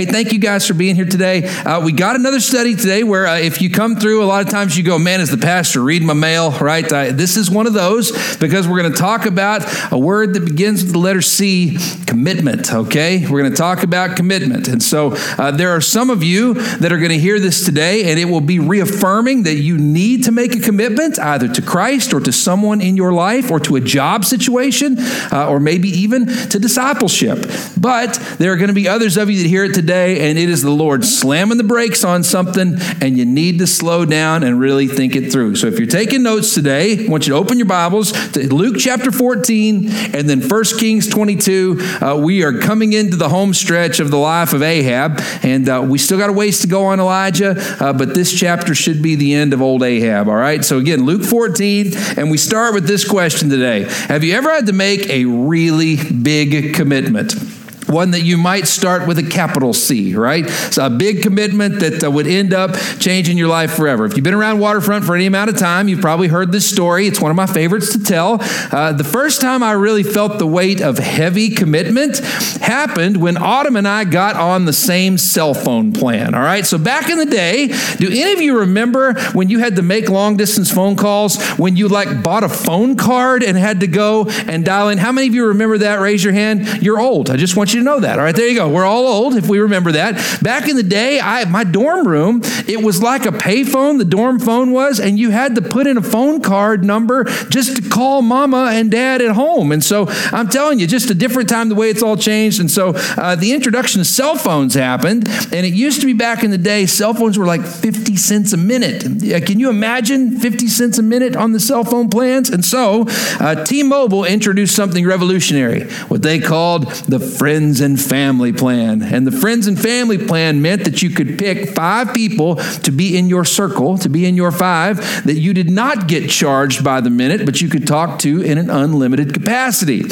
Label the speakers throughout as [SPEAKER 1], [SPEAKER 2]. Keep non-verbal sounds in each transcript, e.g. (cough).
[SPEAKER 1] Hey, thank you guys for being here today. Uh, we got another study today where uh, if you come through, a lot of times you go, man, is the pastor, read my mail, right? Uh, this is one of those because we're going to talk about a word that begins with the letter C, commitment, okay? We're going to talk about commitment. And so uh, there are some of you that are going to hear this today, and it will be reaffirming that you need to make a commitment either to Christ or to someone in your life or to a job situation uh, or maybe even to discipleship. But there are going to be others of you that hear it today and it is the Lord slamming the brakes on something, and you need to slow down and really think it through. So if you're taking notes today, I want you to open your Bibles to Luke chapter 14 and then 1 Kings 22. Uh, we are coming into the home stretch of the life of Ahab, and uh, we still got a ways to go on Elijah, uh, but this chapter should be the end of old Ahab, all right? So again, Luke 14, and we start with this question today Have you ever had to make a really big commitment? One that you might start with a capital C, right? So a big commitment that uh, would end up changing your life forever. If you've been around waterfront for any amount of time, you've probably heard this story. It's one of my favorites to tell. Uh, the first time I really felt the weight of heavy commitment happened when Autumn and I got on the same cell phone plan. All right. So back in the day, do any of you remember when you had to make long distance phone calls? When you like bought a phone card and had to go and dial in? How many of you remember that? Raise your hand. You're old. I just want you to know that. All right, there you go. We're all old if we remember that. Back in the day, I my dorm room, it was like a payphone, the dorm phone was, and you had to put in a phone card number just to call mama and dad at home. And so I'm telling you, just a different time, the way it's all changed. And so uh, the introduction of cell phones happened, and it used to be back in the day, cell phones were like 50 cents a minute. Can you imagine 50 cents a minute on the cell phone plans? And so uh, T Mobile introduced something revolutionary, what they called the Friends friends and family plan. And the friends and family plan meant that you could pick five people to be in your circle, to be in your five, that you did not get charged by the minute, but you could talk to in an unlimited capacity.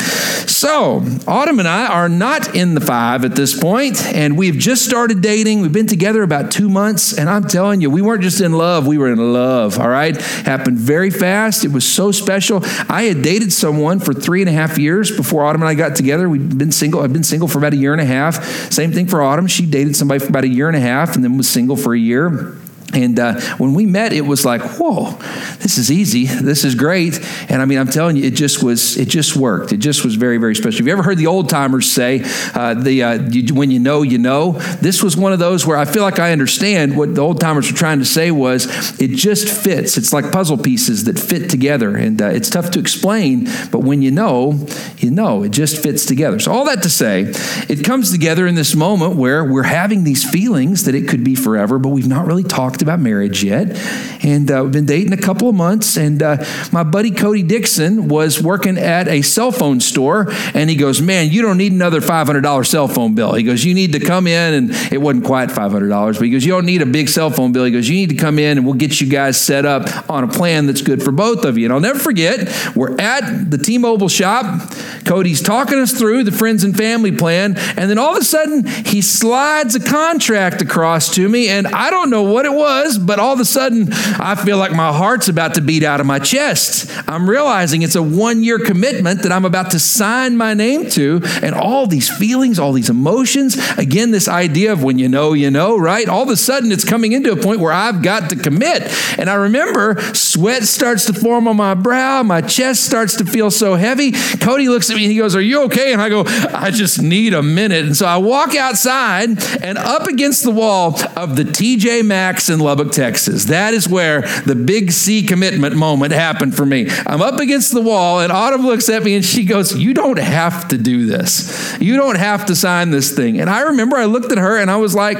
[SPEAKER 1] So, Autumn and I are not in the five at this point, and we've just started dating. We've been together about two months, and I'm telling you, we weren't just in love, we were in love, all right? Happened very fast. It was so special. I had dated someone for three and a half years before Autumn and I got together. We'd been single, I'd been single single for about a year and a half. Same thing for Autumn. She dated somebody for about a year and a half and then was single for a year. And uh, when we met, it was like, whoa, this is easy. This is great. And I mean, I'm telling you, it just was, it just worked. It just was very, very special. Have you ever heard the old timers say, uh, the, uh, you, when you know, you know? This was one of those where I feel like I understand what the old timers were trying to say was it just fits. It's like puzzle pieces that fit together. And uh, it's tough to explain, but when you know, you know, it just fits together. So, all that to say, it comes together in this moment where we're having these feelings that it could be forever, but we've not really talked talked about marriage yet. And uh, we've been dating a couple of months. And uh, my buddy Cody Dixon was working at a cell phone store. And he goes, Man, you don't need another $500 cell phone bill. He goes, You need to come in. And it wasn't quite $500, but he goes, You don't need a big cell phone bill. He goes, You need to come in and we'll get you guys set up on a plan that's good for both of you. And I'll never forget, we're at the T Mobile shop. Cody's talking us through the friends and family plan. And then all of a sudden, he slides a contract across to me. And I don't know what it was was, but all of a sudden, I feel like my heart's about to beat out of my chest. I'm realizing it's a one year commitment that I'm about to sign my name to, and all these feelings, all these emotions. Again, this idea of when you know, you know, right? All of a sudden, it's coming into a point where I've got to commit. And I remember sweat starts to form on my brow, my chest starts to feel so heavy. Cody looks at me and he goes, Are you okay? And I go, I just need a minute. And so I walk outside and up against the wall of the TJ Maxx and in Lubbock, Texas. That is where the big C commitment moment happened for me. I'm up against the wall, and Autumn looks at me and she goes, You don't have to do this. You don't have to sign this thing. And I remember I looked at her and I was like,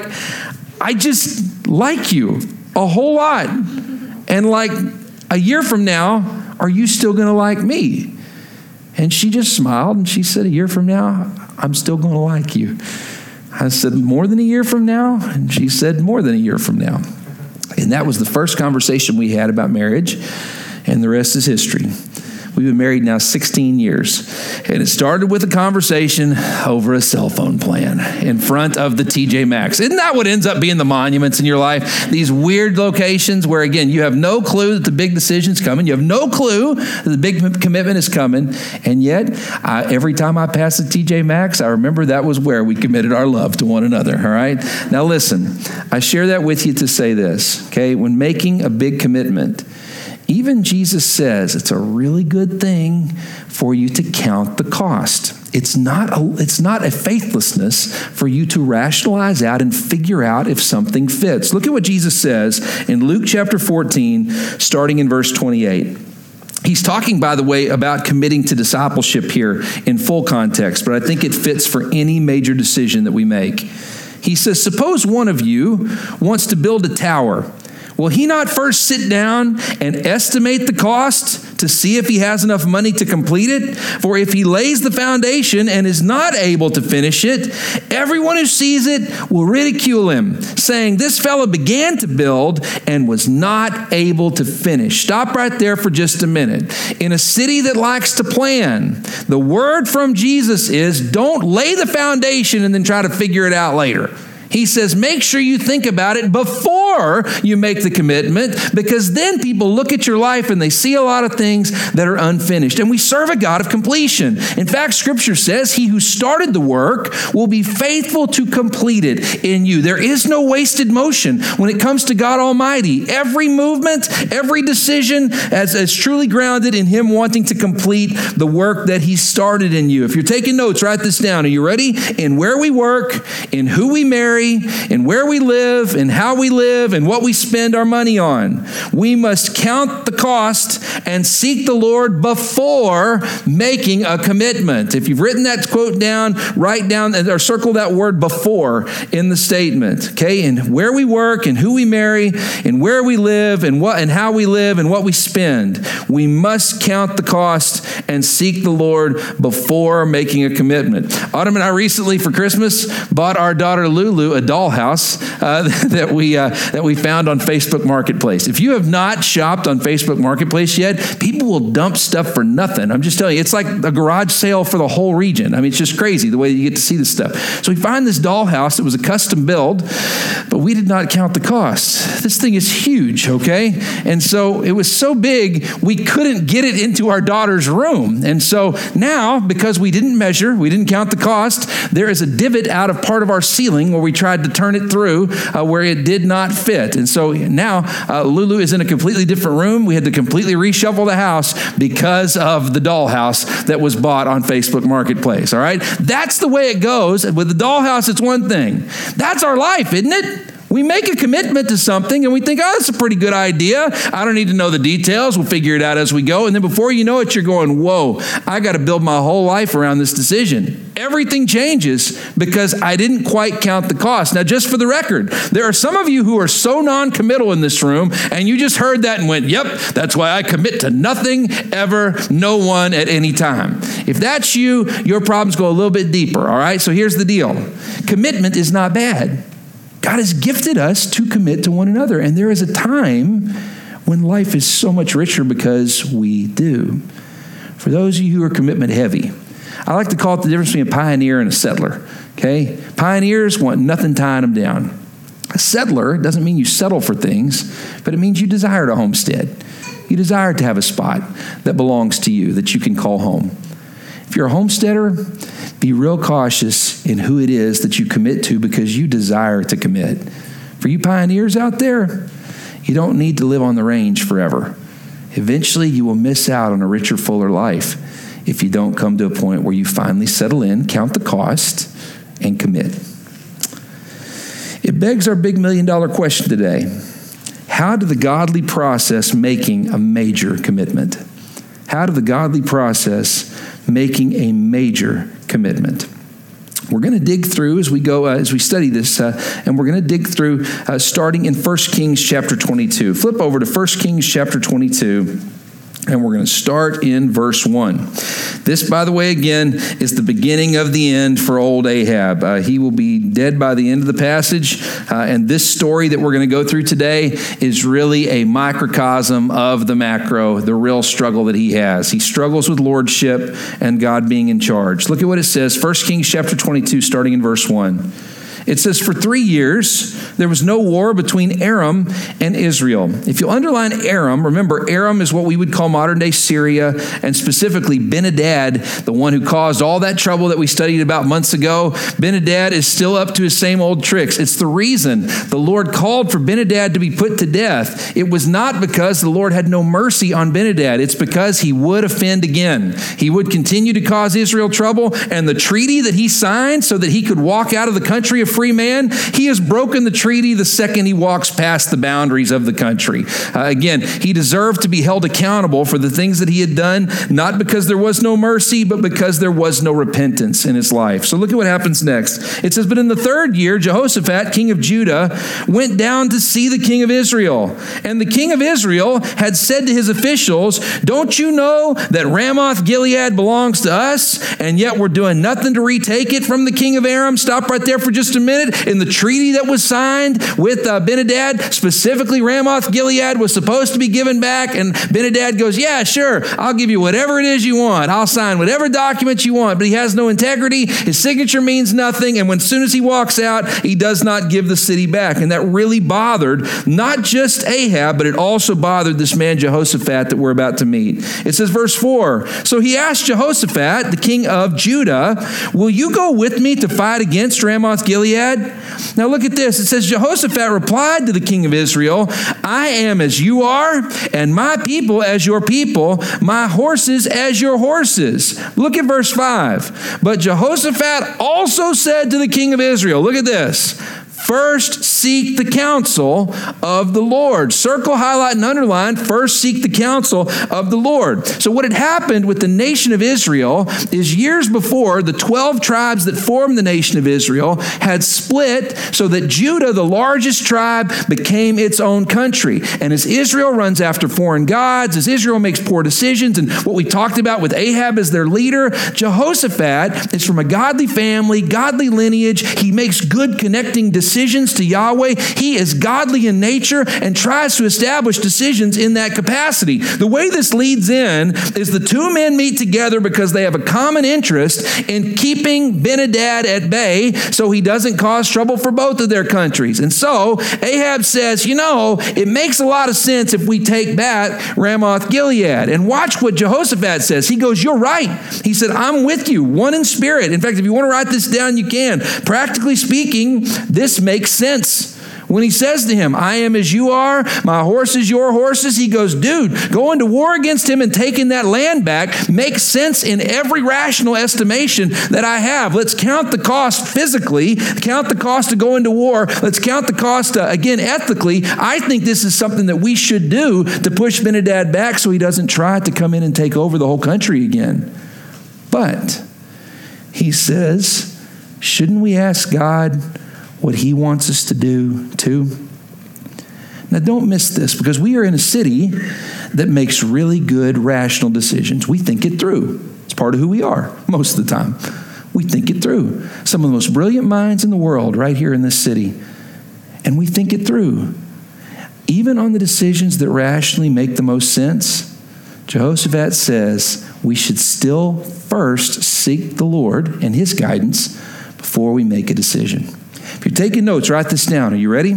[SPEAKER 1] I just like you a whole lot. And like a year from now, are you still going to like me? And she just smiled and she said, A year from now, I'm still going to like you. I said, More than a year from now? And she said, More than a year from now. And that was the first conversation we had about marriage, and the rest is history. We've been married now 16 years. And it started with a conversation over a cell phone plan in front of the TJ Maxx. Isn't that what ends up being the monuments in your life? These weird locations where, again, you have no clue that the big decision's coming. You have no clue that the big commitment is coming. And yet, I, every time I pass the TJ Maxx, I remember that was where we committed our love to one another. All right? Now, listen, I share that with you to say this, okay? When making a big commitment, even Jesus says it's a really good thing for you to count the cost. It's not, a, it's not a faithlessness for you to rationalize out and figure out if something fits. Look at what Jesus says in Luke chapter 14, starting in verse 28. He's talking, by the way, about committing to discipleship here in full context, but I think it fits for any major decision that we make. He says, Suppose one of you wants to build a tower. Will he not first sit down and estimate the cost to see if he has enough money to complete it? For if he lays the foundation and is not able to finish it, everyone who sees it will ridicule him, saying, This fellow began to build and was not able to finish. Stop right there for just a minute. In a city that likes to plan, the word from Jesus is don't lay the foundation and then try to figure it out later. He says, make sure you think about it before you make the commitment because then people look at your life and they see a lot of things that are unfinished. And we serve a God of completion. In fact, scripture says, He who started the work will be faithful to complete it in you. There is no wasted motion when it comes to God Almighty. Every movement, every decision is, is truly grounded in Him wanting to complete the work that He started in you. If you're taking notes, write this down. Are you ready? In where we work, in who we marry, marry and where we live and how we live and what we spend our money on. We must count the cost and seek the Lord before making a commitment. If you've written that quote down, write down or circle that word before in the statement. Okay, and where we work and who we marry and where we live and what and how we live and what we spend. We must count the cost and seek the Lord before making a commitment. Autumn and I recently for Christmas bought our daughter Lulu a dollhouse uh, (laughs) that we uh, that we found on Facebook Marketplace. If you have not shopped on Facebook Marketplace yet, people will dump stuff for nothing. I'm just telling you, it's like a garage sale for the whole region. I mean, it's just crazy the way you get to see this stuff. So we find this dollhouse. It was a custom build, but we did not count the cost. This thing is huge, okay? And so it was so big we couldn't get it into our daughter's room. And so now, because we didn't measure, we didn't count the cost, there is a divot out of part of our ceiling where we tried to turn it through uh, where it did not fit. And so now uh, Lulu is in a completely different room. We had to completely reshuffle the house because of the dollhouse that was bought on Facebook Marketplace. All right? That's the way it goes. With the dollhouse, it's one thing. That's our life, isn't it? We make a commitment to something and we think, oh, that's a pretty good idea. I don't need to know the details. We'll figure it out as we go. And then before you know it, you're going, whoa, I got to build my whole life around this decision. Everything changes because I didn't quite count the cost. Now, just for the record, there are some of you who are so non committal in this room and you just heard that and went, yep, that's why I commit to nothing, ever, no one at any time. If that's you, your problems go a little bit deeper, all right? So here's the deal commitment is not bad. God has gifted us to commit to one another. And there is a time when life is so much richer because we do. For those of you who are commitment heavy, I like to call it the difference between a pioneer and a settler. Okay? Pioneers want nothing tying them down. A settler doesn't mean you settle for things, but it means you desire to homestead. You desire to have a spot that belongs to you that you can call home. If you're a homesteader, be real cautious in who it is that you commit to because you desire to commit. For you pioneers out there, you don't need to live on the range forever. Eventually, you will miss out on a richer, fuller life if you don't come to a point where you finally settle in, count the cost, and commit. It begs our big million dollar question today How did the godly process making a major commitment? How did the godly process making a major commitment. We're going to dig through as we go, uh, as we study this, uh, and we're going to dig through uh, starting in 1 Kings chapter 22. Flip over to 1 Kings chapter 22. And we're going to start in verse 1. This, by the way, again, is the beginning of the end for old Ahab. Uh, he will be dead by the end of the passage. Uh, and this story that we're going to go through today is really a microcosm of the macro, the real struggle that he has. He struggles with lordship and God being in charge. Look at what it says 1 Kings chapter 22, starting in verse 1. It says, For three years, there was no war between Aram and Israel. If you underline Aram, remember, Aram is what we would call modern day Syria, and specifically Ben-Hadad, the one who caused all that trouble that we studied about months ago. Ben-Hadad is still up to his same old tricks. It's the reason the Lord called for Ben-Hadad to be put to death. It was not because the Lord had no mercy on Ben-Hadad, it's because he would offend again. He would continue to cause Israel trouble, and the treaty that he signed so that he could walk out of the country of free man, he has broken the treaty the second he walks past the boundaries of the country. Uh, again, he deserved to be held accountable for the things that he had done, not because there was no mercy, but because there was no repentance in his life. So look at what happens next. It says, But in the third year, Jehoshaphat, king of Judah, went down to see the king of Israel. And the king of Israel had said to his officials, Don't you know that Ramoth Gilead belongs to us, and yet we're doing nothing to retake it from the king of Aram? Stop right there for just a minute. In the treaty that was signed with uh, Ben-Hadad, specifically Ramoth Gilead was supposed to be given back. And Ben-Hadad goes, Yeah, sure, I'll give you whatever it is you want. I'll sign whatever documents you want. But he has no integrity. His signature means nothing. And when soon as he walks out, he does not give the city back. And that really bothered not just Ahab, but it also bothered this man Jehoshaphat that we're about to meet. It says, verse 4 So he asked Jehoshaphat, the king of Judah, Will you go with me to fight against Ramoth Gilead? Now look at this. It says, Jehoshaphat replied to the king of Israel, I am as you are, and my people as your people, my horses as your horses. Look at verse 5. But Jehoshaphat also said to the king of Israel, Look at this. First, seek the counsel of the Lord. Circle, highlight, and underline. First, seek the counsel of the Lord. So, what had happened with the nation of Israel is years before, the 12 tribes that formed the nation of Israel had split so that Judah, the largest tribe, became its own country. And as Israel runs after foreign gods, as Israel makes poor decisions, and what we talked about with Ahab as their leader, Jehoshaphat is from a godly family, godly lineage. He makes good connecting decisions decisions to Yahweh. He is godly in nature and tries to establish decisions in that capacity. The way this leads in is the two men meet together because they have a common interest in keeping Ben-Hadad at bay so he doesn't cause trouble for both of their countries. And so Ahab says, you know, it makes a lot of sense if we take back Ramoth Gilead. And watch what Jehoshaphat says. He goes, You're right. He said, I'm with you, one in spirit. In fact, if you want to write this down, you can. Practically speaking, this makes sense. When he says to him, I am as you are, my horses, your horses, he goes, dude, going to war against him and taking that land back makes sense in every rational estimation that I have. Let's count the cost physically, count the cost of going to war, let's count the cost, uh, again, ethically. I think this is something that we should do to push Ben-Hadad back so he doesn't try to come in and take over the whole country again. But he says, shouldn't we ask God? What He wants us to do too? Now, don't miss this because we are in a city that makes really good, rational decisions. We think it through. It's part of who we are most of the time. We think it through. Some of the most brilliant minds in the world right here in this city. And we think it through. Even on the decisions that rationally make the most sense, Jehoshaphat says we should still first seek the Lord and His guidance before we make a decision. If you're taking notes, write this down. Are you ready?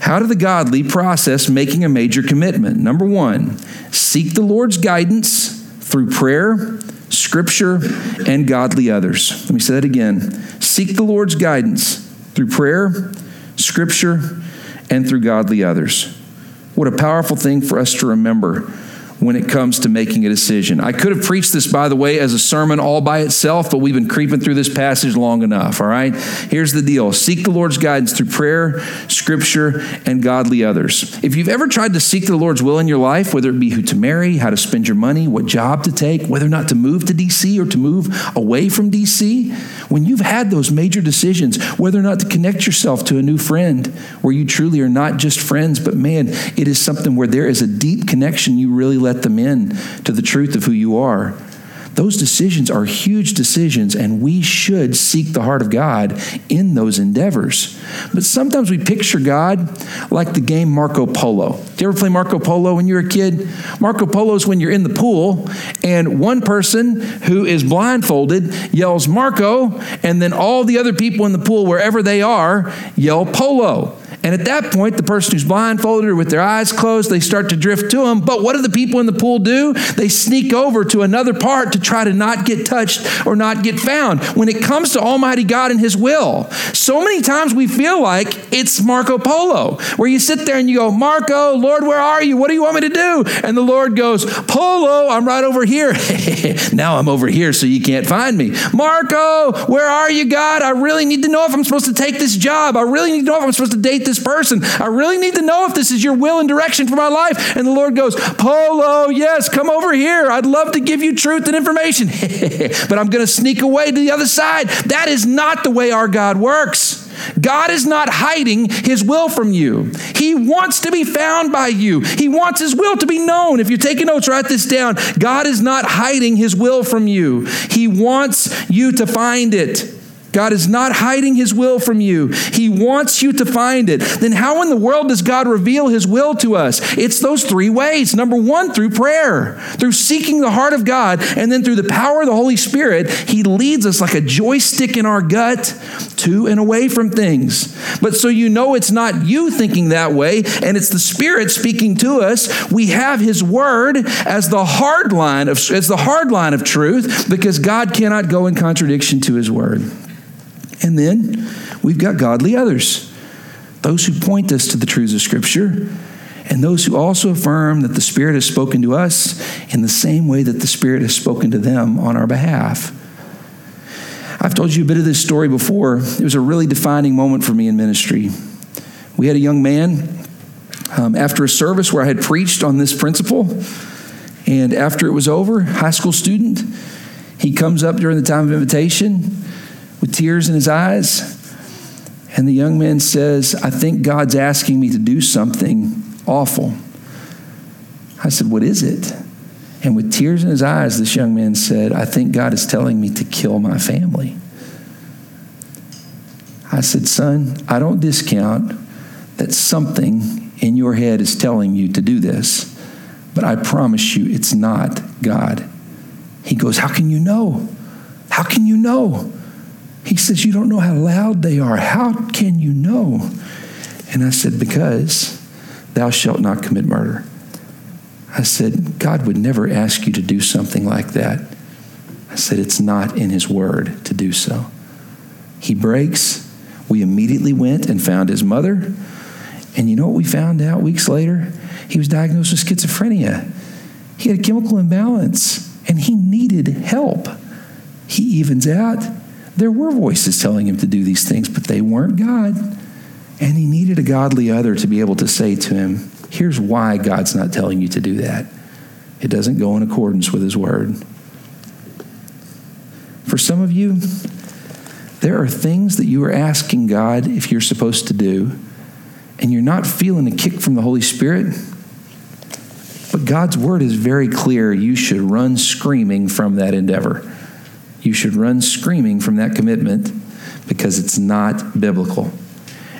[SPEAKER 1] How do the godly process making a major commitment? Number one, seek the Lord's guidance through prayer, scripture, and godly others. Let me say that again. Seek the Lord's guidance through prayer, scripture, and through godly others. What a powerful thing for us to remember when it comes to making a decision. I could have preached this, by the way, as a sermon all by itself, but we've been creeping through this passage long enough, all right? Here's the deal seek the Lord's guidance through prayer, scripture, and godly others. If you've ever tried to seek the Lord's will in your life, whether it be who to marry, how to spend your money, what job to take, whether or not to move to DC or to move away from DC, when you've had those major decisions, whether or not to connect yourself to a new friend where you truly are not just friends, but man, it is something where there is a deep connection you really let them in to the truth of who you are? Those decisions are huge decisions, and we should seek the heart of God in those endeavors. But sometimes we picture God like the game Marco Polo. Did you ever play Marco Polo when you were a kid? Marco Polo is when you're in the pool, and one person who is blindfolded yells Marco, and then all the other people in the pool, wherever they are, yell Polo. And at that point, the person who's blindfolded or with their eyes closed, they start to drift to them. But what do the people in the pool do? They sneak over to another part to try to not get touched or not get found. When it comes to Almighty God and His will, so many times we feel like it's Marco Polo, where you sit there and you go, Marco, Lord, where are you? What do you want me to do? And the Lord goes, Polo, I'm right over here. (laughs) now I'm over here, so you can't find me. Marco, where are you, God? I really need to know if I'm supposed to take this job. I really need to know if I'm supposed to date this this person. I really need to know if this is your will and direction for my life. And the Lord goes, Polo, yes, come over here. I'd love to give you truth and information, (laughs) but I'm going to sneak away to the other side. That is not the way our God works. God is not hiding his will from you. He wants to be found by you. He wants his will to be known. If you're taking notes, write this down. God is not hiding his will from you. He wants you to find it. God is not hiding his will from you. He wants you to find it. Then how in the world does God reveal his will to us? It's those three ways. Number one, through prayer, through seeking the heart of God, and then through the power of the Holy Spirit, he leads us like a joystick in our gut to and away from things. But so you know it's not you thinking that way, and it's the Spirit speaking to us. We have his word as the hard line of as the hard line of truth because God cannot go in contradiction to his word. And then we've got godly others, those who point us to the truths of Scripture, and those who also affirm that the Spirit has spoken to us in the same way that the Spirit has spoken to them on our behalf. I've told you a bit of this story before. It was a really defining moment for me in ministry. We had a young man um, after a service where I had preached on this principle, and after it was over, high school student, he comes up during the time of invitation with tears in his eyes. And the young man says, I think God's asking me to do something awful. I said, What is it? And with tears in his eyes, this young man said, I think God is telling me to kill my family. I said, Son, I don't discount that something in your head is telling you to do this, but I promise you it's not God. He goes, How can you know? How can you know? He says, You don't know how loud they are. How can you know? And I said, Because thou shalt not commit murder. I said, God would never ask you to do something like that. I said, It's not in His word to do so. He breaks. We immediately went and found his mother. And you know what we found out weeks later? He was diagnosed with schizophrenia. He had a chemical imbalance and he needed help. He evens out there were voices telling him to do these things, but they weren't God. And he needed a godly other to be able to say to him, Here's why God's not telling you to do that. It doesn't go in accordance with his word. For some of you, there are things that you are asking God if you're supposed to do, and you're not feeling a kick from the Holy Spirit. But God's word is very clear. You should run screaming from that endeavor you should run screaming from that commitment because it's not biblical.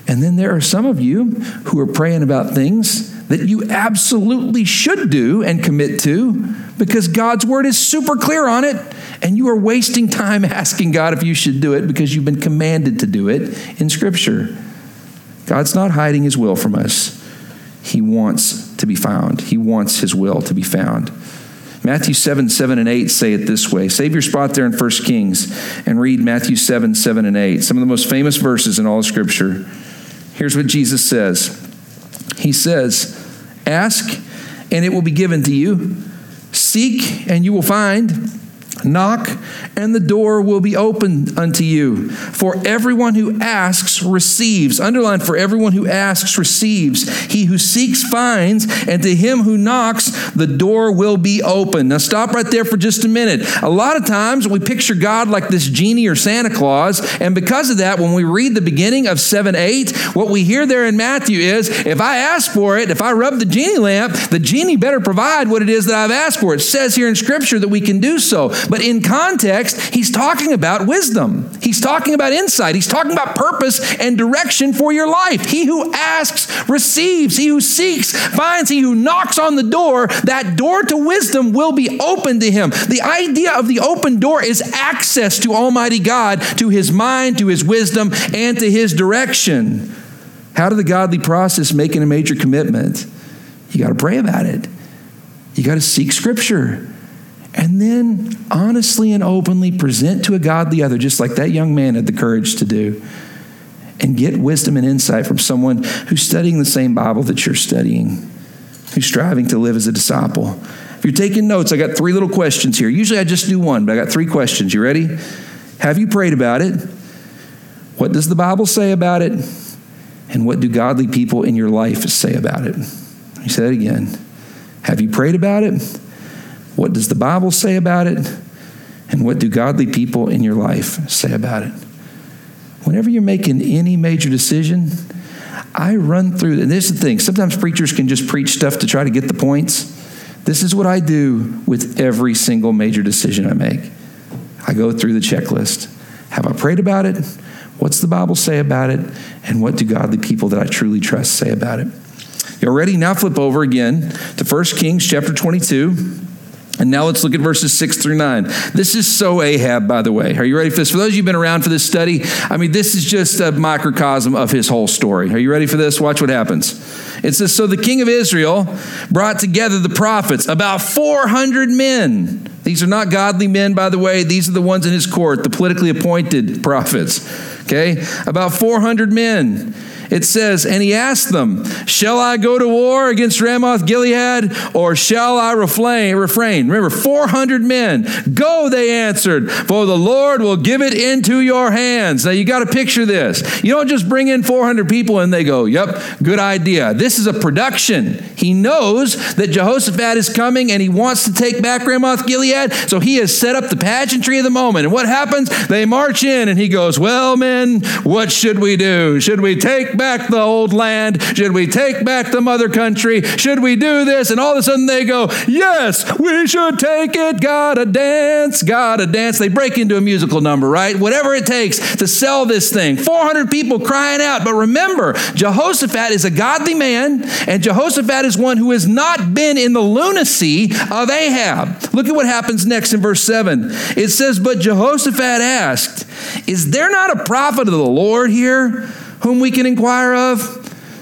[SPEAKER 1] And then there are some of you who are praying about things that you absolutely should do and commit to because God's word is super clear on it. And you are wasting time (laughs) asking God if you should do it because you've been commanded to do it in Scripture. God's not hiding his will from us, he wants to be found, he wants his will to be found. Matthew 7, 7 and 8 say it this way. Save your spot there in 1 Kings and read Matthew 7, 7 and 8. Some of the most famous verses in all of Scripture. Here's what Jesus says He says, Ask, and it will be given to you. Seek, and you will find. Knock, and the door will be opened unto you. For everyone who asks receives. Underline, for everyone who asks receives. He who seeks finds, and to him who knocks, the door will be open. Now, stop right there for just a minute. A lot of times we picture God like this genie or Santa Claus, and because of that, when we read the beginning of 7 8, what we hear there in Matthew is if I ask for it, if I rub the genie lamp, the genie better provide what it is that I've asked for. It says here in Scripture that we can do so. But in context, he's talking about wisdom. He's talking about insight. He's talking about purpose and direction for your life. He who asks receives. He who seeks finds. He who knocks on the door, that door to wisdom will be open to him. The idea of the open door is access to Almighty God, to his mind, to his wisdom, and to his direction. How do the godly process making a major commitment? You got to pray about it. You got to seek scripture and then honestly and openly present to a godly other, just like that young man had the courage to do, and get wisdom and insight from someone who's studying the same Bible that you're studying, who's striving to live as a disciple. If you're taking notes, I got three little questions here. Usually I just do one, but I got three questions. You ready? Have you prayed about it? What does the Bible say about it? And what do godly people in your life say about it? He said it again. Have you prayed about it? What does the Bible say about it? And what do godly people in your life say about it? Whenever you're making any major decision, I run through, and this is the thing sometimes preachers can just preach stuff to try to get the points. This is what I do with every single major decision I make. I go through the checklist. Have I prayed about it? What's the Bible say about it? And what do godly people that I truly trust say about it? You're ready? Now flip over again to 1 Kings chapter 22. And now let's look at verses 6 through 9. This is so Ahab, by the way. Are you ready for this? For those of you who've been around for this study, I mean, this is just a microcosm of his whole story. Are you ready for this? Watch what happens. It says So the king of Israel brought together the prophets, about 400 men. These are not godly men, by the way. These are the ones in his court, the politically appointed prophets. Okay? About 400 men it says, And he asked them, Shall I go to war against Ramoth Gilead, or shall I refrain? Remember, 400 men. Go, they answered, for the Lord will give it into your hands. Now you got to picture this. You don't just bring in 400 people and they go, Yep, good idea. This is a production. He knows that Jehoshaphat is coming and he wants to take back Ramoth Gilead, so he has set up the pageantry of the moment. And what happens? They march in and he goes, Well, men, what should we do? Should we take back the old land? Should we take back the mother country? Should we do this? And all of a sudden they go, Yes, we should take it. Gotta dance, gotta dance. They break into a musical number, right? Whatever it takes to sell this thing. 400 people crying out. But remember, Jehoshaphat is a godly man, and Jehoshaphat is one who has not been in the lunacy of Ahab. Look at what happens next in verse 7. It says, But Jehoshaphat asked, Is there not a prophet of the Lord here? Whom we can inquire of?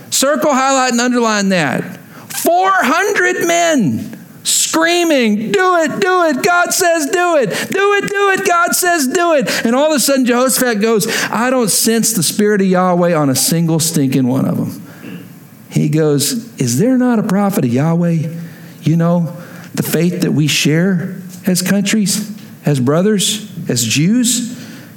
[SPEAKER 1] Circle, highlight, and underline that. 400 men screaming, Do it, do it. God says, Do it, do it, do it. God says, Do it. And all of a sudden, Jehoshaphat goes, I don't sense the Spirit of Yahweh on a single stinking one of them. He goes, Is there not a prophet of Yahweh? You know, the faith that we share as countries, as brothers, as Jews?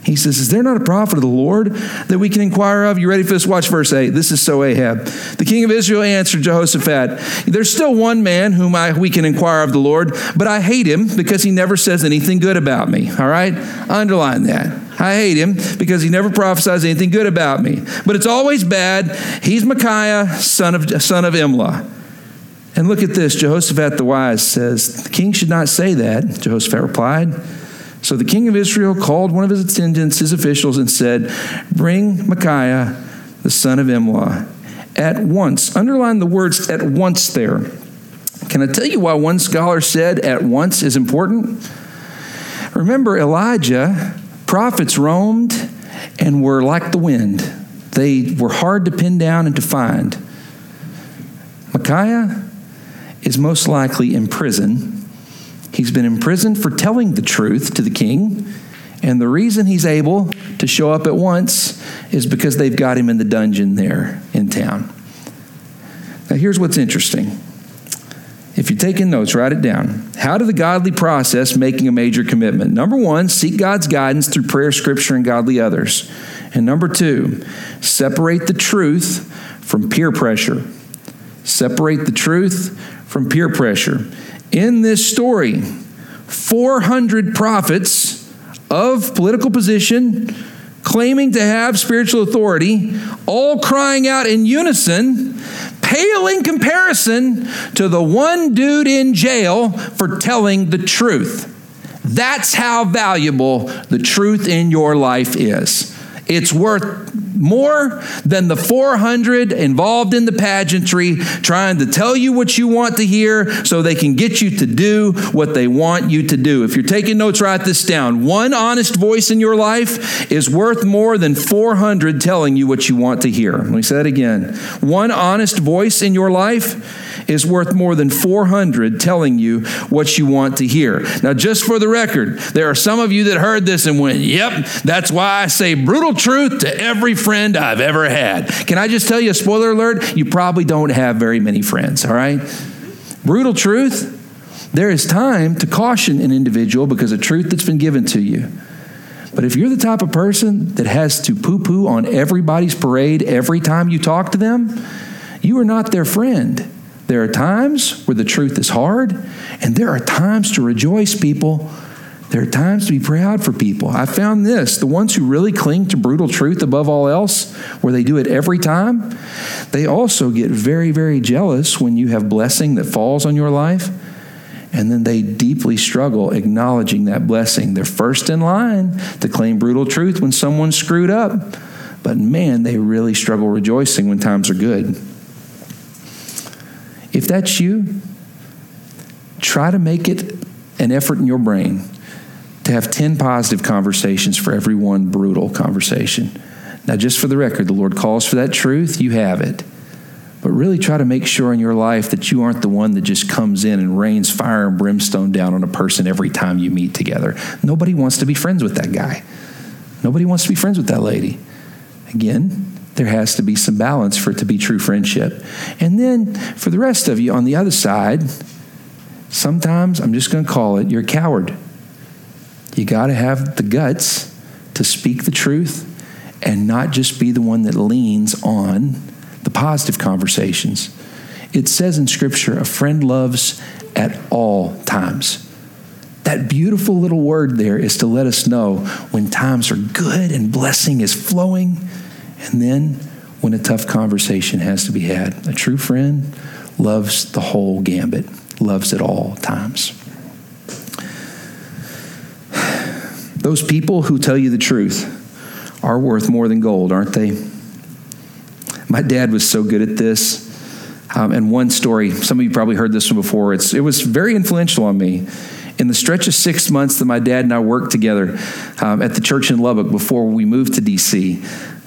[SPEAKER 1] He says, Is there not a prophet of the Lord that we can inquire of? You ready for this? Watch verse 8. This is so Ahab. The king of Israel answered Jehoshaphat, There's still one man whom I, we can inquire of the Lord, but I hate him because he never says anything good about me. All right? Underline that. I hate him because he never prophesies anything good about me. But it's always bad. He's Micaiah, son of, son of Imlah. And look at this. Jehoshaphat the wise says, The king should not say that. Jehoshaphat replied, so the king of Israel called one of his attendants, his officials, and said, Bring Micaiah, the son of Imlah, at once. Underline the words at once there. Can I tell you why one scholar said at once is important? Remember, Elijah, prophets roamed and were like the wind. They were hard to pin down and to find. Micaiah is most likely in prison He's been imprisoned for telling the truth to the king. And the reason he's able to show up at once is because they've got him in the dungeon there in town. Now, here's what's interesting If you're taking notes, write it down. How do the godly process making a major commitment? Number one, seek God's guidance through prayer, scripture, and godly others. And number two, separate the truth from peer pressure. Separate the truth from peer pressure. In this story, 400 prophets of political position claiming to have spiritual authority, all crying out in unison, pale in comparison to the one dude in jail for telling the truth. That's how valuable the truth in your life is. It's worth more than the 400 involved in the pageantry trying to tell you what you want to hear so they can get you to do what they want you to do. If you're taking notes, write this down. One honest voice in your life is worth more than 400 telling you what you want to hear. Let me say that again. One honest voice in your life is worth more than 400 telling you what you want to hear. Now, just for the record, there are some of you that heard this and went, Yep, that's why I say brutal truth to every friend I've ever had. Can I just tell you a spoiler alert? You probably don't have very many friends, all right? Brutal truth. There is time to caution an individual because of truth that's been given to you. But if you're the type of person that has to poo poo on everybody's parade every time you talk to them, you are not their friend. There are times where the truth is hard, and there are times to rejoice, people. There are times to be proud for people. I found this the ones who really cling to brutal truth above all else, where they do it every time, they also get very, very jealous when you have blessing that falls on your life. And then they deeply struggle acknowledging that blessing. They're first in line to claim brutal truth when someone's screwed up. But man, they really struggle rejoicing when times are good. If that's you, try to make it an effort in your brain to have 10 positive conversations for every one brutal conversation. Now, just for the record, the Lord calls for that truth, you have it. But really try to make sure in your life that you aren't the one that just comes in and rains fire and brimstone down on a person every time you meet together. Nobody wants to be friends with that guy. Nobody wants to be friends with that lady. Again, there has to be some balance for it to be true friendship. And then for the rest of you on the other side, sometimes I'm just going to call it you're a coward. You got to have the guts to speak the truth and not just be the one that leans on the positive conversations. It says in Scripture, a friend loves at all times. That beautiful little word there is to let us know when times are good and blessing is flowing and then when a tough conversation has to be had, a true friend loves the whole gambit, loves at all times. Those people who tell you the truth are worth more than gold, aren't they? My dad was so good at this. Um, and one story, some of you probably heard this one before, it's, it was very influential on me. In the stretch of six months that my dad and I worked together um, at the church in Lubbock before we moved to D.C.,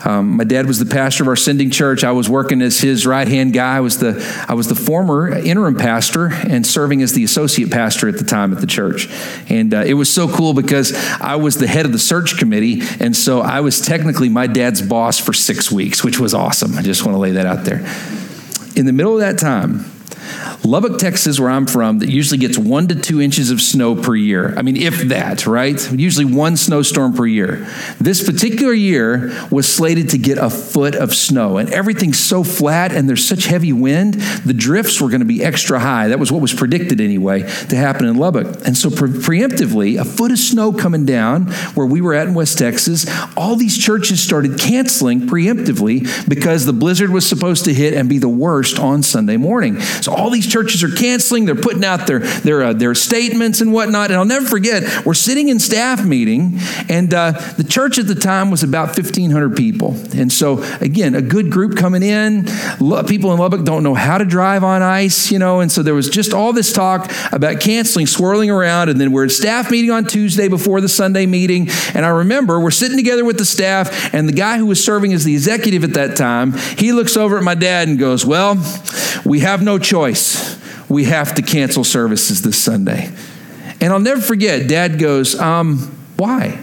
[SPEAKER 1] um, my dad was the pastor of our sending church. I was working as his right hand guy. I was the I was the former interim pastor and serving as the associate pastor at the time at the church. And uh, it was so cool because I was the head of the search committee, and so I was technically my dad's boss for six weeks, which was awesome. I just want to lay that out there. In the middle of that time, Lubbock, Texas, where I'm from, that usually gets one to two inches of snow per year. I mean, if that, right? Usually one snowstorm per year. This particular year was slated to get a foot of snow, and everything's so flat and there's such heavy wind, the drifts were going to be extra high. That was what was predicted anyway to happen in Lubbock. And so, pre- preemptively, a foot of snow coming down where we were at in West Texas, all these churches started canceling preemptively because the blizzard was supposed to hit and be the worst on Sunday morning. So, all these churches are canceling. They're putting out their their uh, their statements and whatnot. And I'll never forget, we're sitting in staff meeting, and uh, the church at the time was about fifteen hundred people. And so again, a good group coming in. People in Lubbock don't know how to drive on ice, you know, and so there was just all this talk about canceling, swirling around, and then we're at staff meeting on Tuesday before the Sunday meeting. And I remember we're sitting together with the staff, and the guy who was serving as the executive at that time, he looks over at my dad and goes, "Well, we have no choice." We have to cancel services this Sunday. And I'll never forget, Dad goes, um, Why?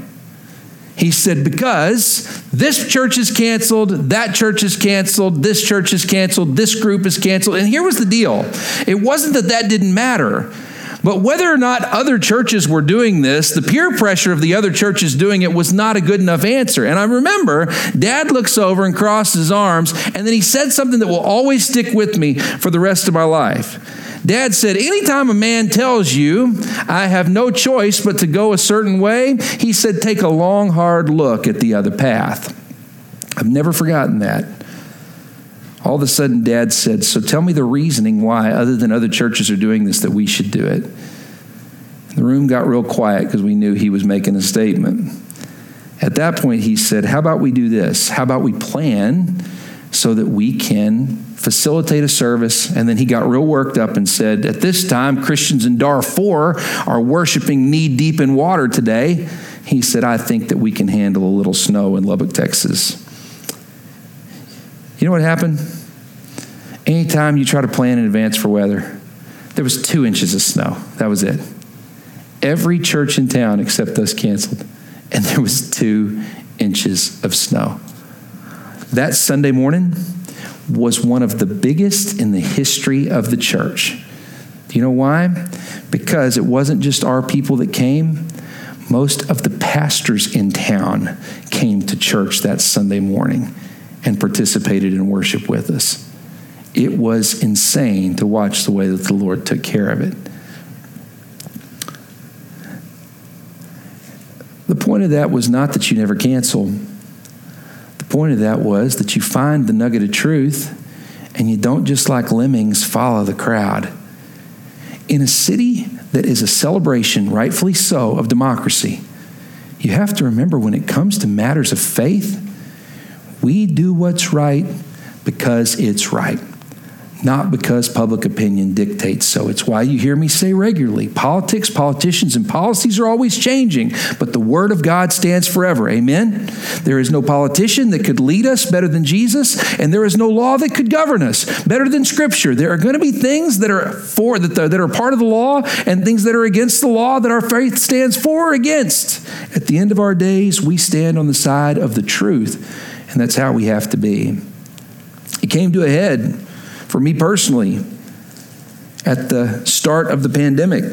[SPEAKER 1] He said, Because this church is canceled, that church is canceled, this church is canceled, this group is canceled. And here was the deal it wasn't that that didn't matter. But whether or not other churches were doing this, the peer pressure of the other churches doing it was not a good enough answer. And I remember dad looks over and crosses his arms, and then he said something that will always stick with me for the rest of my life. Dad said, Anytime a man tells you, I have no choice but to go a certain way, he said, take a long, hard look at the other path. I've never forgotten that. All of a sudden, Dad said, So tell me the reasoning why, other than other churches are doing this, that we should do it. The room got real quiet because we knew he was making a statement. At that point, he said, How about we do this? How about we plan so that we can facilitate a service. And then he got real worked up and said, At this time, Christians in Darfur are worshiping knee deep in water today. He said, I think that we can handle a little snow in Lubbock, Texas. You know what happened? Anytime you try to plan in advance for weather, there was two inches of snow. That was it. Every church in town except us canceled. And there was two inches of snow. That Sunday morning, was one of the biggest in the history of the church. Do you know why? Because it wasn't just our people that came. Most of the pastors in town came to church that Sunday morning and participated in worship with us. It was insane to watch the way that the Lord took care of it. The point of that was not that you never cancel The point of that was that you find the nugget of truth and you don't just like lemmings follow the crowd. In a city that is a celebration, rightfully so, of democracy, you have to remember when it comes to matters of faith, we do what's right because it's right not because public opinion dictates so. It's why you hear me say regularly politics, politicians, and policies are always changing, but the Word of God stands forever. Amen? There is no politician that could lead us better than Jesus, and there is no law that could govern us better than Scripture. There are going to be things that are for that, that are part of the law and things that are against the law that our faith stands for or against. At the end of our days, we stand on the side of the truth, and that's how we have to be. It came to a head for me personally, at the start of the pandemic,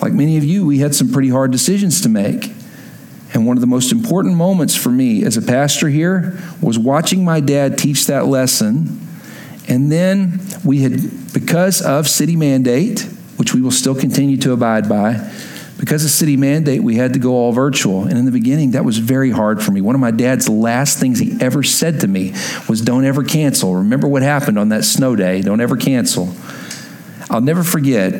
[SPEAKER 1] like many of you, we had some pretty hard decisions to make. And one of the most important moments for me as a pastor here was watching my dad teach that lesson. And then we had, because of city mandate, which we will still continue to abide by, because of city mandate, we had to go all virtual. And in the beginning, that was very hard for me. One of my dad's last things he ever said to me was, Don't ever cancel. Remember what happened on that snow day. Don't ever cancel. I'll never forget,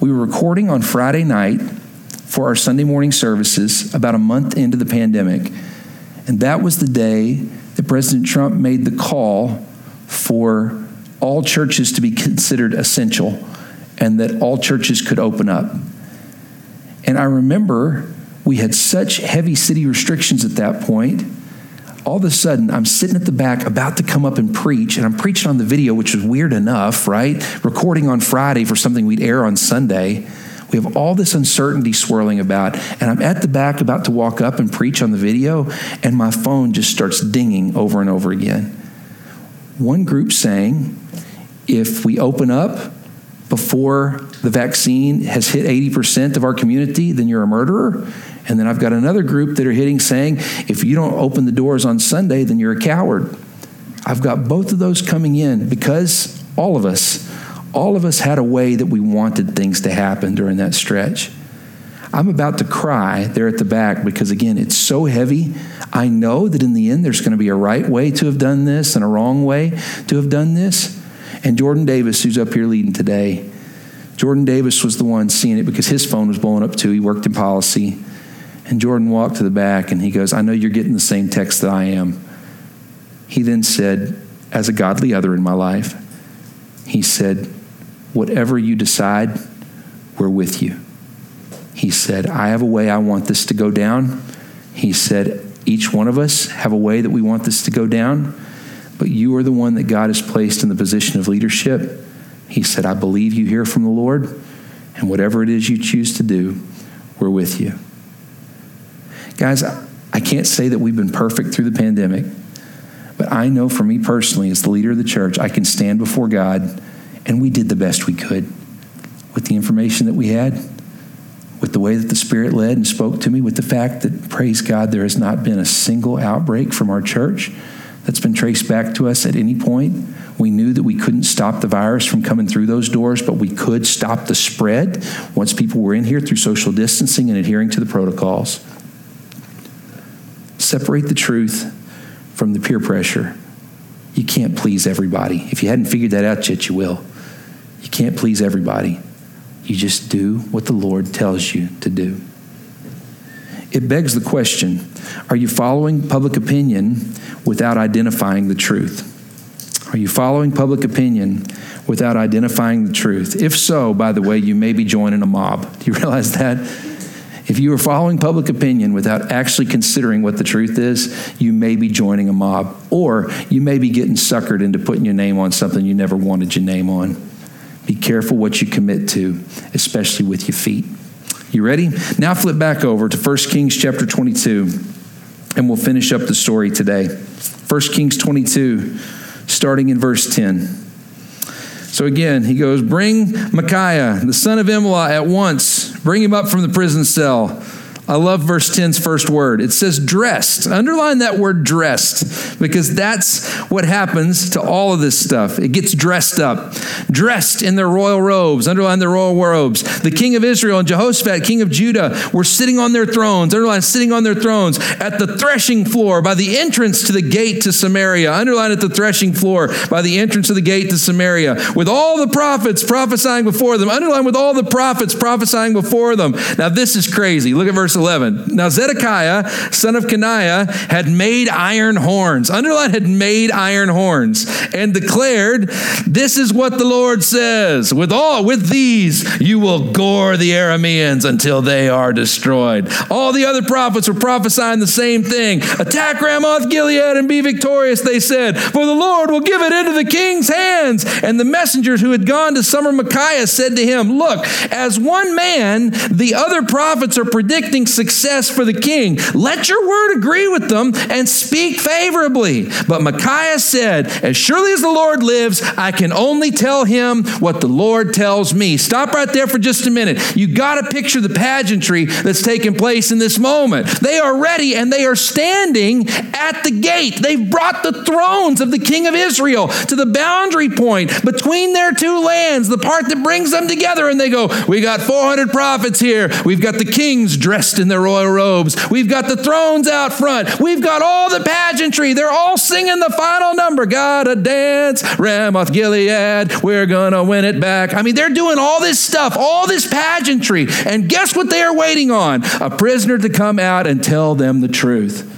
[SPEAKER 1] we were recording on Friday night for our Sunday morning services about a month into the pandemic. And that was the day that President Trump made the call for all churches to be considered essential and that all churches could open up. And I remember we had such heavy city restrictions at that point. All of a sudden, I'm sitting at the back about to come up and preach, and I'm preaching on the video, which was weird enough, right? Recording on Friday for something we'd air on Sunday. We have all this uncertainty swirling about, and I'm at the back about to walk up and preach on the video, and my phone just starts dinging over and over again. One group saying, if we open up before the vaccine has hit 80% of our community, then you're a murderer. And then I've got another group that are hitting saying, if you don't open the doors on Sunday, then you're a coward. I've got both of those coming in because all of us, all of us had a way that we wanted things to happen during that stretch. I'm about to cry there at the back because, again, it's so heavy. I know that in the end, there's going to be a right way to have done this and a wrong way to have done this. And Jordan Davis, who's up here leading today, Jordan Davis was the one seeing it because his phone was blowing up too. He worked in policy. And Jordan walked to the back and he goes, I know you're getting the same text that I am. He then said, as a godly other in my life, he said, Whatever you decide, we're with you. He said, I have a way I want this to go down. He said, Each one of us have a way that we want this to go down but you are the one that God has placed in the position of leadership. He said, I believe you hear from the Lord, and whatever it is you choose to do, we're with you. Guys, I can't say that we've been perfect through the pandemic, but I know for me personally, as the leader of the church, I can stand before God and we did the best we could with the information that we had, with the way that the Spirit led and spoke to me, with the fact that, praise God, there has not been a single outbreak from our church that's been traced back to us at any point. We knew that we couldn't stop the virus from coming through those doors, but we could stop the spread once people were in here through social distancing and adhering to the protocols. Separate the truth from the peer pressure. You can't please everybody. If you hadn't figured that out yet, you will. You can't please everybody. You just do what the Lord tells you to do. It begs the question are you following public opinion without identifying the truth? Are you following public opinion without identifying the truth? If so, by the way, you may be joining a mob. Do you (laughs) realize that? If you are following public opinion without actually considering what the truth is, you may be joining a mob, or you may be getting suckered into putting your name on something you never wanted your name on. Be careful what you commit to, especially with your feet. You ready? Now flip back over to 1 Kings chapter 22, and we'll finish up the story today. 1 Kings 22, starting in verse 10. So again, he goes, Bring Micaiah, the son of Imlah, at once. Bring him up from the prison cell. I love verse 10's first word. It says dressed. Underline that word dressed because that's what happens to all of this stuff. It gets dressed up. Dressed in their royal robes. Underline their royal robes. The king of Israel and Jehoshaphat, king of Judah, were sitting on their thrones. Underline sitting on their thrones at the threshing floor by the entrance to the gate to Samaria. Underline at the threshing floor by the entrance of the gate to Samaria with all the prophets prophesying before them. Underline with all the prophets prophesying before them. Now this is crazy. Look at verse 11. Now, Zedekiah, son of Kenaiah, had made iron horns. Underline had made iron horns and declared, This is what the Lord says. With all, with these, you will gore the Arameans until they are destroyed. All the other prophets were prophesying the same thing. Attack Ramoth Gilead and be victorious, they said, for the Lord will give it into the king's hands. And the messengers who had gone to summer Micaiah said to him, Look, as one man, the other prophets are predicting success for the king. Let your word agree with them and speak favorably. But Micaiah said, As surely as the Lord lives, I can only tell him what the Lord tells me. Stop right there for just a minute. You got to picture the pageantry that's taking place in this moment. They are ready and they are standing at the gate. They've brought the thrones of the king of Israel to the boundary point between their two lands, the part that brings them together. And they go, We got 400 prophets here. We've got the kings dressed dressed in their royal robes. We've got the thrones out front. We've got all the pageantry. They're all singing the final number. Gotta dance, Ramoth Gilead. We're gonna win it back. I mean, they're doing all this stuff, all this pageantry. And guess what they are waiting on? A prisoner to come out and tell them the truth.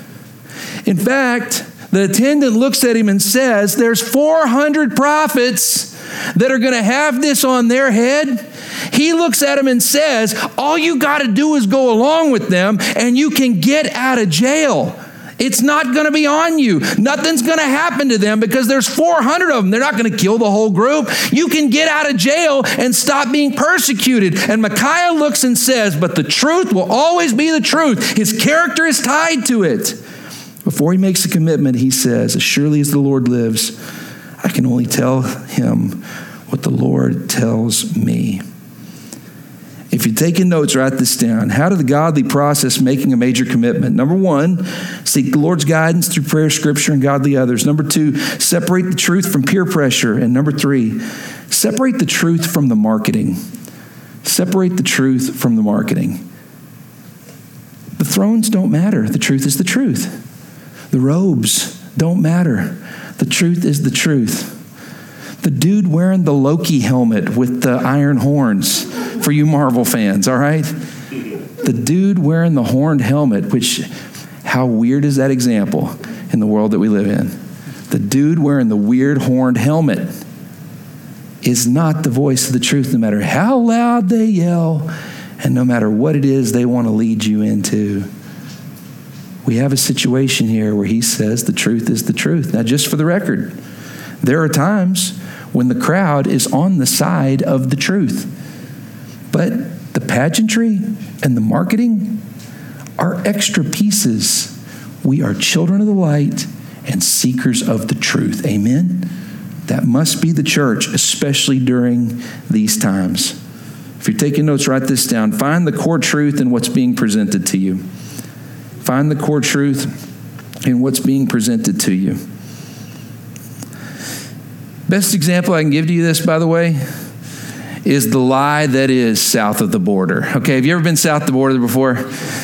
[SPEAKER 1] In fact, the attendant looks at him and says, There's 400 prophets that are going to have this on their head. He looks at him and says, All you got to do is go along with them and you can get out of jail. It's not going to be on you. Nothing's going to happen to them because there's 400 of them. They're not going to kill the whole group. You can get out of jail and stop being persecuted. And Micaiah looks and says, But the truth will always be the truth. His character is tied to it. Before he makes a commitment, he says, As surely as the Lord lives, I can only tell him what the Lord tells me. If you're taking notes, write this down. How did the godly process making a major commitment? Number one, seek the Lord's guidance through prayer, scripture, and godly others. Number two, separate the truth from peer pressure. And number three, separate the truth from the marketing. Separate the truth from the marketing. The thrones don't matter. The truth is the truth. The robes don't matter. The truth is the truth. The dude wearing the Loki helmet with the iron horns for you Marvel fans, all right? The dude wearing the horned helmet, which, how weird is that example in the world that we live in? The dude wearing the weird horned helmet is not the voice of the truth, no matter how loud they yell and no matter what it is they want to lead you into. We have a situation here where he says the truth is the truth. Now, just for the record, there are times when the crowd is on the side of the truth. But the pageantry and the marketing are extra pieces We are children of the light and seekers of the truth. Amen? That must be the church, especially during these times. If you're taking notes, write this down. Find the core truth in what's being presented to you. Find the core truth in what's being presented to you. Best example I can give to you this, by the way, is the lie that is south of the border. Okay, have you ever been south of the border before?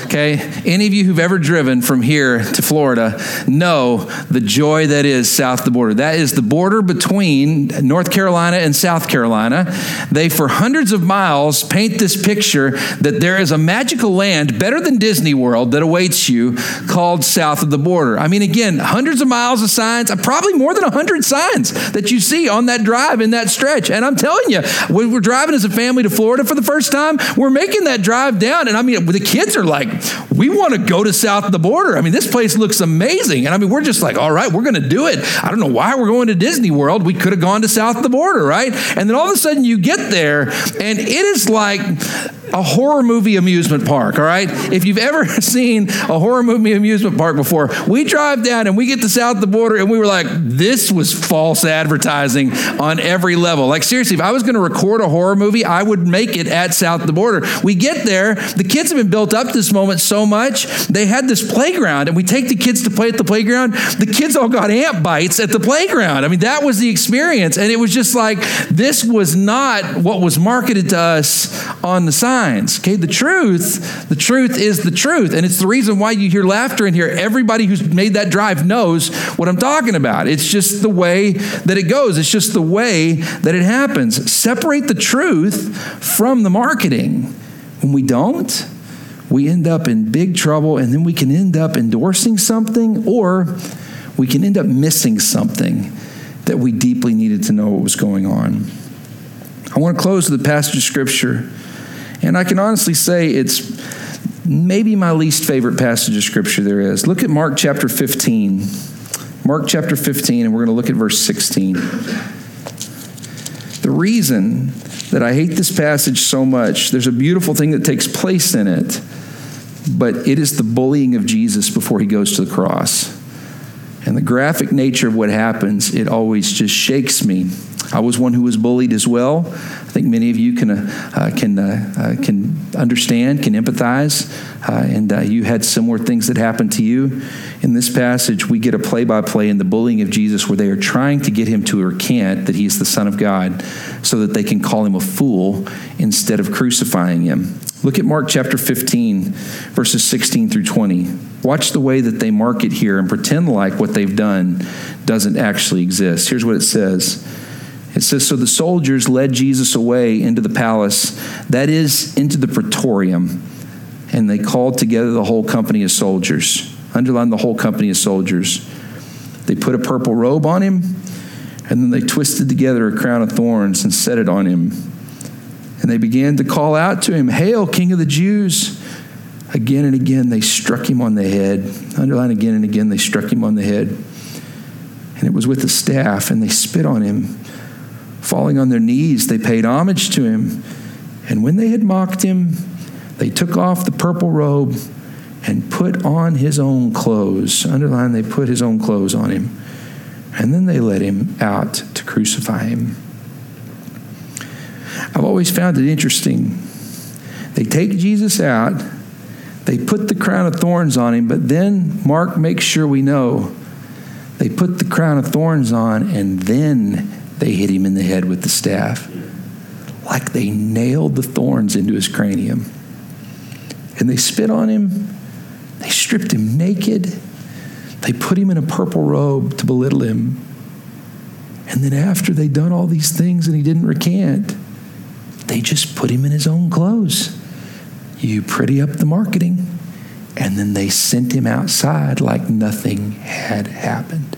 [SPEAKER 1] Okay, any of you who've ever driven from here to Florida know the joy that is south of the border. That is the border between North Carolina and South Carolina. They, for hundreds of miles, paint this picture that there is a magical land better than Disney World that awaits you called south of the border. I mean, again, hundreds of miles of signs, probably more than 100 signs that you see on that drive in that stretch. And I'm telling you, when we're driving as a family to Florida for the first time, we're making that drive down. And I mean, the kids are like, we want to go to south of the border. I mean, this place looks amazing. And I mean, we're just like, all right, we're going to do it. I don't know why we're going to Disney World. We could have gone to south of the border, right? And then all of a sudden you get there and it is like a horror movie amusement park, all right? If you've ever (laughs) seen a horror movie amusement park before, we drive down and we get to south of the border and we were like, this was false advertising on every level. Like, seriously, if I was going to record a horror movie, I would make it at south of the border. We get there, the kids have been built up this moment so much, they had this playground and we take the kids to play at the playground. The kids all got ant bites at the playground. I mean, that was the experience. And it was just like, this was not what was marketed to us on the sign signs. Okay, the truth, the truth is the truth. And it's the reason why you hear laughter in here. Everybody who's made that drive knows what I'm talking about. It's just the way that it goes, it's just the way that it happens. Separate the truth from the marketing. When we don't, we end up in big trouble, and then we can end up endorsing something or we can end up missing something that we deeply needed to know what was going on. I want to close with a passage of scripture and I can honestly say it's maybe my least favorite passage of scripture there is. Look at Mark chapter 15. Mark chapter 15, and we're going to look at verse 16. The reason that I hate this passage so much, there's a beautiful thing that takes place in it, but it is the bullying of Jesus before he goes to the cross. And the graphic nature of what happens, it always just shakes me. I was one who was bullied as well I think many of you can, uh, uh, can, uh, uh, can understand, can empathize, uh, and you had similar things that happened to you. In this passage, we get a play by play in the bullying of Jesus where they are trying to get him to recant that he is the Son of God so that they can call him a fool instead of crucifying him. Look at Mark chapter 15, verses 16 through 20. Watch the way that they mark it here and pretend like what they've done doesn't actually exist. Here's what it says. It says, So the soldiers led Jesus away into the palace, that is, into the praetorium, and they called together the whole company of soldiers. Underline the whole company of soldiers. They put a purple robe on him, and then they twisted together a crown of thorns and set it on him. And they began to call out to him, Hail, King of the Jews! Again and again they struck him on the head. Underline again and again they struck him on the head. And it was with a staff, and they spit on him Falling on their knees, they paid homage to him. And when they had mocked him, they took off the purple robe and put on his own clothes. Underline, they put his own clothes on him. And then they led him out to crucify him. I've always found it interesting. They take Jesus out, they put the crown of thorns on him, but then Mark makes sure we know they put the crown of thorns on and then they hit him in the head with the staff. Like they nailed the thorns into his cranium. And they spit on him. They stripped him naked. They put him in a purple robe to belittle him. And then, after they'd done all these things and he didn't recant, they just put him in his own clothes. You pretty up the marketing. And then they sent him outside like nothing had happened.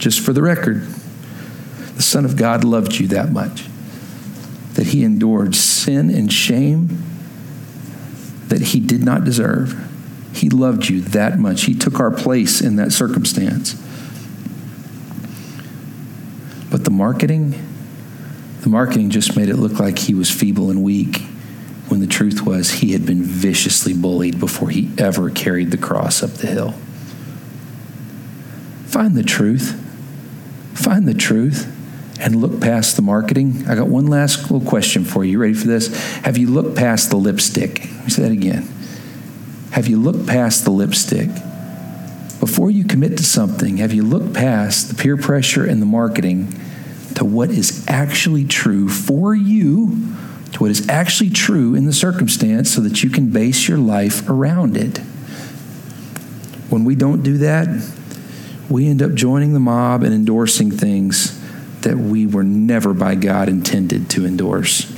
[SPEAKER 1] Just for the record, the Son of God loved you that much that he endured sin and shame that he did not deserve. He loved you that much. He took our place in that circumstance. But the marketing, the marketing just made it look like he was feeble and weak when the truth was he had been viciously bullied before he ever carried the cross up the hill. Find the truth. Find the truth and look past the marketing. I got one last little question for you. You ready for this? Have you looked past the lipstick? Let me say that again. Have you looked past the lipstick? Before you commit to something, have you looked past the peer pressure and the marketing to what is actually true for you, to what is actually true in the circumstance, so that you can base your life around it? When we don't do that, we end up joining the mob and endorsing things that we were never by God intended to endorse.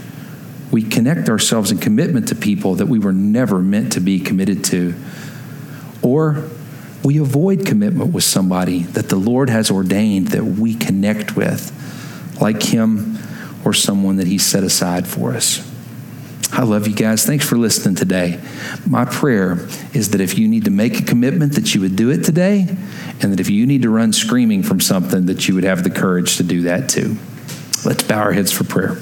[SPEAKER 1] We connect ourselves in commitment to people that we were never meant to be committed to. Or we avoid commitment with somebody that the Lord has ordained that we connect with, like Him or someone that He set aside for us. I love you guys. Thanks for listening today. My prayer is that if you need to make a commitment, that you would do it today, and that if you need to run screaming from something, that you would have the courage to do that too. Let's bow our heads for prayer.